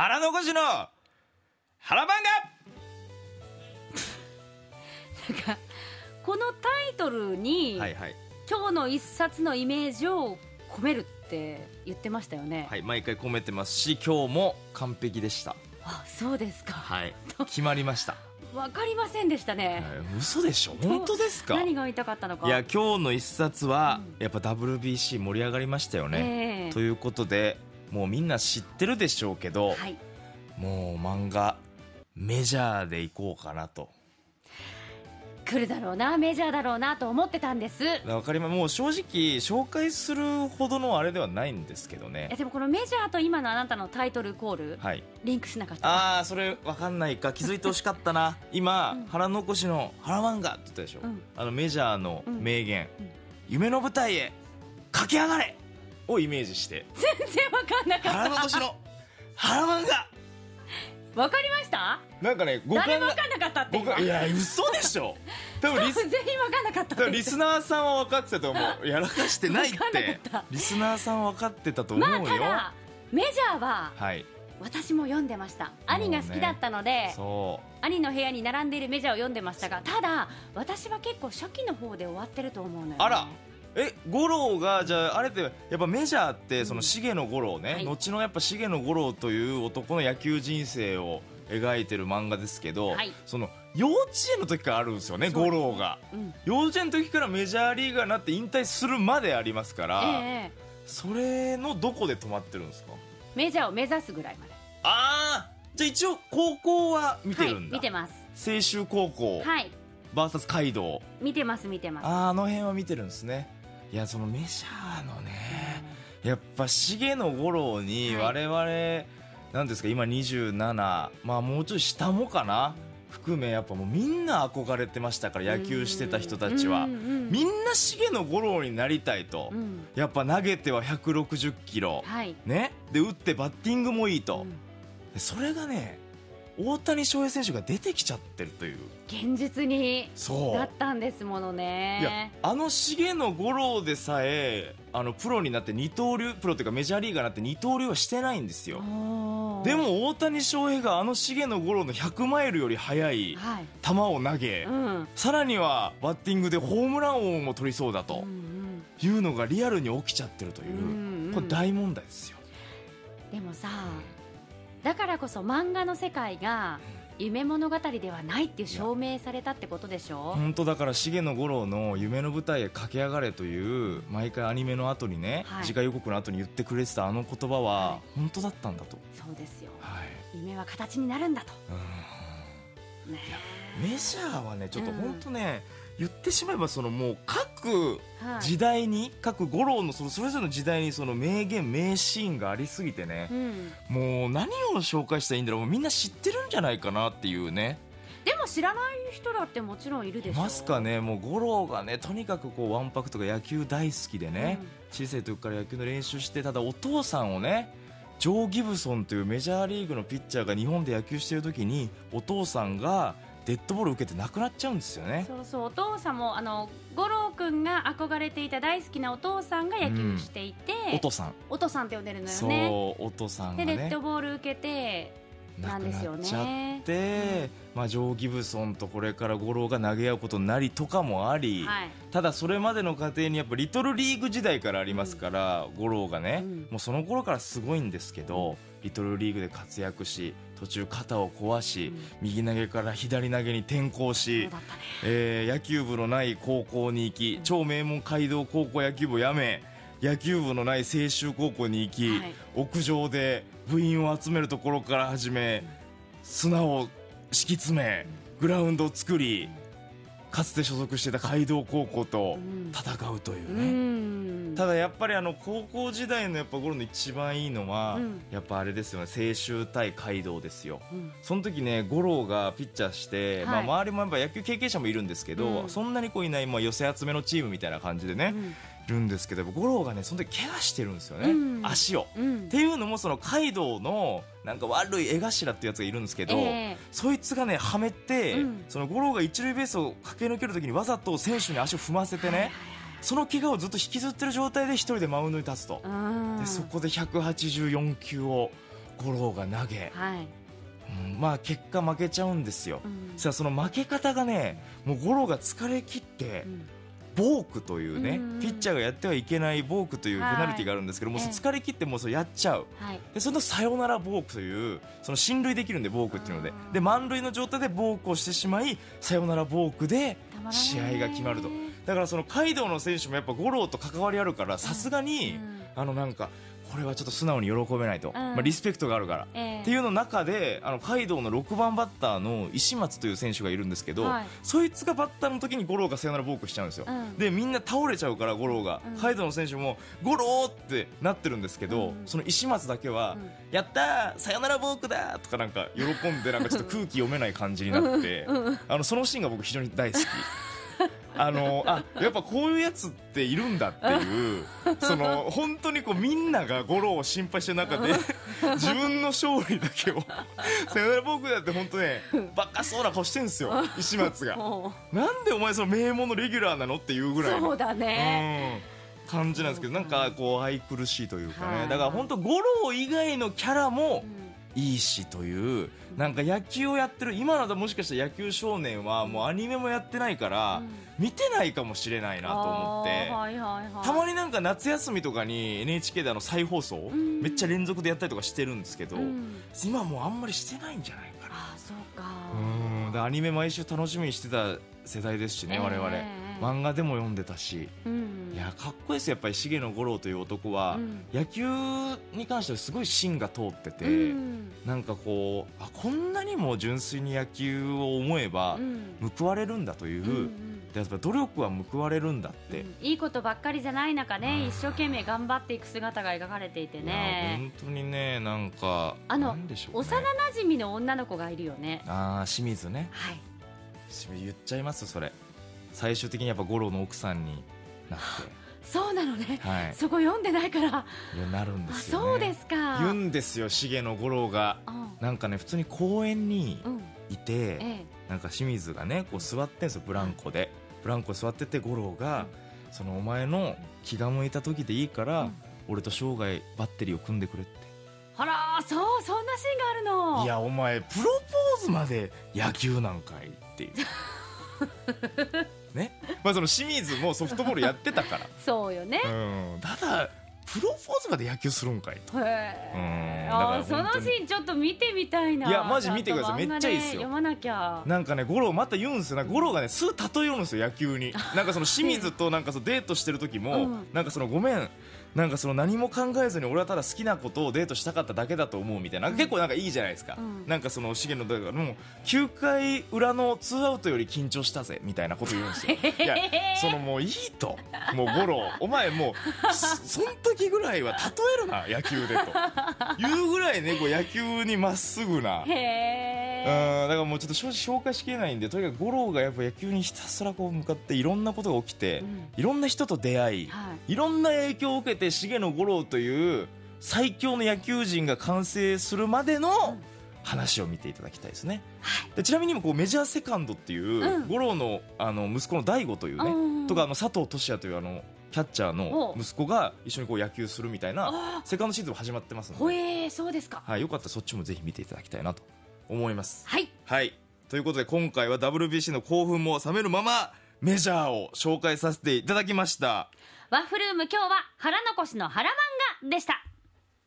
腹残しの腹漫なんかこのタイトルに、画はいはい。今日の一冊のイメージを込めるって言ってましたよね、はい毎回込めてますし今日も完璧でした。あそうですか。はい。決まりました、わかりませんでしたね、はい嘘でしょ？本当ですか？何が言いたかったのか。いや今日の一冊はやっぱ WBC 盛り上がりましたよね、ええ。ということでもうみんな知ってるでしょうけど、はい。もう漫画メジャーでいこうかなと。来るだろうなメジャーだろうなと思ってたんです。いわかりまもう正直紹介するほどのあれではないんですけどやねでもこのメジャーと今のあなたのタイトルコール、はい。リンクしなかった。ああそれわかんないか。気づいてほしかったな。今、腹残しの腹漫画って言ったでしょ、うん。あのメジャーの名言、うんうん。夢の舞台へ駆け上がれをイメージして。全然わかんなか腹残しの。腹漫画。ったわかりました？なんかね五誰もわかんなかったっていや嘘でしょ。多分リス全員わかんなかった多分リスナーさんは分かってたと思う。やらかしてないっ分かんなかてった。リスナーさんは分かってたと思うまよ、あただメジャーははい。私も読んでました。兄が好きだったので、そ兄の部屋に並んでいるメジャーを読んでましたがただ私は結構初期の方で終わってると思うのよ、ね、あら。うえ五郎がじゃああれってやっぱメジャーってその重野五郎ね、はい。後のやっぱ重野五郎という男の野球人生を描いてる漫画ですけど、はい。その幼稚園の時からあるんですよね五郎が。うん。幼稚園の時からメジャーリーガーになって引退するまでありますから、ええそれのどこで止まってるんですか？メジャーを目指すぐらいまで。ああじゃあ一応高校は見てるんだ、はい、見てます。青州高校はい。VS 街道。見てます見てます。あーあの辺は見てるんですねいやそのメジャーのねやっぱ重野五郎には我々、なんですか今27まあもうちょい下もかな？含めやっぱもうみんな憧れてましたから野球してた人たちは。みんな重野五郎になりたいと、うん。やっぱ投げては160キロ、はい。ね？で打ってバッティングもいいと、うん。でそれがね大谷翔平選手が出てきちゃってるという。現実にそう。だったんですものいやねあの重野五郎でさえあのプロになって二刀流プロというかメジャーリーガーになって二刀流はしてないんですよ。でも大谷翔平があの重野五郎の100マイルより速いはい。球を投げ、うん。さらにはバッティングでホームラン王も取りそうだとうんうん。いうのがリアルに起きちゃってるという、うんうん。これ大問題ですよ。でもさだからこそ漫画の世界が夢物語ではないっていう証明されたってことでしょ？本当だから重野五郎の「夢の舞台へ駆け上がれ」という毎回アニメの後にね、はい。次回予告の後に言ってくれてたあの言葉は、はい。本当だったんだと、そうですよ。はい。夢は形になるんだと。うん。ねメジャーはねちょっとうん。本当ね、言ってしまえばそのもう各はい。時代に、各五郎のそのそれぞれの時代にその名言名シーンがありすぎてねう、ん、もう何を紹介したらいいんだろうもうみんな知ってるんじゃないかなっていうね。でも知らない人だってもちろんいるでしょ。いますかねもう五郎がねとにかくこうわんぱくとか野球大好きでね、小さい時から野球の練習してただお父さんをねジョー・ギブソンというメジャーリーグのピッチャーが日本で野球してる時にお父さんがデッドボール受けて亡くなっちゃうんですよね。そうそう。お父さんもあの五郎君が憧れていた大好きなお父さんが野球していて、お父さん。お父さんって呼んでるのよそうねお父さんがね。でレッドボール受けてなんですよなっちゃねって、まあ、ジョー・ギブソンとこれから五郎が投げ合うことになりとかもあり、はい。ただそれまでの過程にやっぱリトルリーグ時代からありますから、五郎がね、うん。もうその頃からすごいんですけど、リトルリーグで活躍し途中肩を壊し、うん。右投げから左投げに転向そしね。えー野球部のない高校に行き超名門街道高校野球部を辞め野球部のない青州高校に行き、はい。屋上で部員を集めるところから始め砂を敷き詰めグラウンドを作りかつて所属していた街道高校とうん。戦うといううね、ん。ただやっぱりあの高校時代のやっぱ頃の一番いいのは、うん。やっぱあれですよね。青州対街道ですよ。うん。その時ね五郎がピッチャーして、はい。まあ、周りもやっぱ野球経験者もいるんですけど、うん。そんなにこういない、まあ、寄せ集めのチームみたいな感じでね、るんですけど五郎がねその時怪我してるんですよね、うん。足を。うん。っていうのもその街道のなんか悪い江頭ってやつがいるんですけど、ええ。そいつがねはめて、うん。その五郎が一塁ベースを駆け抜けるときにわざと選手に足を踏ませてね、その怪我をずっと引きずってる状態で一人でマウンドに立つと、うん。でそこで184球を五郎が投げ、はい、うんまあ結果負けちゃうんですよ、うん。さあその負け方がねもう五郎が疲れ切って、うんボークというね、うん。ピッチャーがやってはいけないボークというペはい。ナルティがあるんですけども、ええ疲れ切ってもうそれやっちゃう。はい。でそのサヨナラボークというその進塁できるんでボークっていうのでで満塁の状態でボークをしてしまいサヨナラボークで試合が決まると。だからそのカイドウの選手もやっぱ五郎と関わりあるからさすがに、うん。あのなんかこれはちょっと素直に喜べないと、まあ、リスペクトがあるから。ええ。っていうの中であのカイドウの6番バッターの石松という選手がいるんですけど、はい。そいつがバッターの時に五郎がサヨナラボークしちゃうんですよ、うん。でみんな倒れちゃうから五郎が、うん。カイドウの選手も五郎ってなってるんですけど、うん。その石松だけは、うん。やったーサヨナラボークだーとかなんか喜んでなんかちょっと空気読めない感じになって、あのそのシーンが僕非常に大好き。あのあやっぱこういうやつっているんだっていう その本当にこうみんなが五郎を心配してる中で 自分の勝利だけをサヨナラボークだって本当ねバカそうな顔してるんですよ石松が。もなんでお前その名門のレギュラーなのっていううぐらいのそうだね、うん感じなんですけどなんかこう愛くるしいというかね、はい。だから本当五郎以外のキャラもうんいいしというなんか野球をやってる今のだもしかしたら野球少年はもうアニメもやってないからうん。見てないかもしれないなと思ってあーはいはいはい、たまになんか夏休みとかに NHK であの再放送ん。めっちゃ連続でやったりとかしてるんですけどうん。今もうあんまりしてないんじゃないかな。そうか。うん。アニメ毎週楽しみにしてた世代ですしね、ええ。我々。ええ漫画でも読んでたし。うん。いやかっこいいですよ。やっぱり重野五郎という男は、うん。野球に関してはすごい芯が通ってて、うん。なんかこうあこんなにも純粋に野球を思えばうん。報われるんだという、やっぱ努力は報われるんだって、うん。いいことばっかりじゃない中ねうん。一生懸命頑張っていく姿が描かれていてね。本当にねなんかあのね。幼なじみの女の子がいるよね。あー清水ね。はい。清水言っちゃいます？それ最終的にやっぱ五郎の奥さんになっそうなのね。てはい。そこ読んでないから。いやなるんであすよ、ね、そうですか。言うんですよ重野五郎が。うん。なんかね普通に公園にうん。いて、ええ。なんか清水がねこう座ってんですよブランコで。ブランコ座ってて五郎が、そのお前の気が向いた時でいいから、うん。俺と生涯バッテリーを組んでくれって。あらそうそんなシーンがあるの。いやお前プロポーズまで野球なんかいっていう ね。まあその清水もソフトボールやってたから。そうよね。うん。ただプロポーズまで野球するんかいと。へあーそのシーンちょっと見てみたいな。いいやマジ見てください。めっちゃいいっすよ。読まなきゃ。なんかね五郎また言うんですよ。五郎がねすぐ例えるんですよ野球に。なんかその清水となんかそのデートしてる時も、うん。なんかそのごめんなんかその何も考えずに俺はただ好きなことをデートしたかっただけだと思うみたいな、うん。結構なんかいいじゃないですか、うん。なんかその重野だからもう9回裏のツーアウトより緊張したぜみたいなこと言うんですよ。いやそのもういいと。もう五郎お前もうそそん時ぐらいは例えるな野球でと。いうぐらいねこう野球にまっすぐなへうんえだからもうちょっと正直紹介しきれないんでとにかく五郎がやっぱ野球にひたすらこう向かっていろんなことが起きて、うん。いろんな人と出会い、はい。いろんな影響を受けて重野五郎という最強の野球人が完成するまでのうん。話を見ていただきたいですね、はい。でちなみにもこうメジャーセカンドっていう、うん。五郎のあの息子の大悟というね、うんとかあの佐藤俊也というあのキャッチャーのお。息子が一緒にこう野球するみたいなあセカンドシーズンも始まってますのほで、えーそうですか。はい、よかったらそっちもぜひ見ていただきたいなと思いますはいはい。ということで今回は WBC の興奮も冷めるままメジャーを紹介させていただきました。ワッフルーム今日は腹残しの腹漫画でした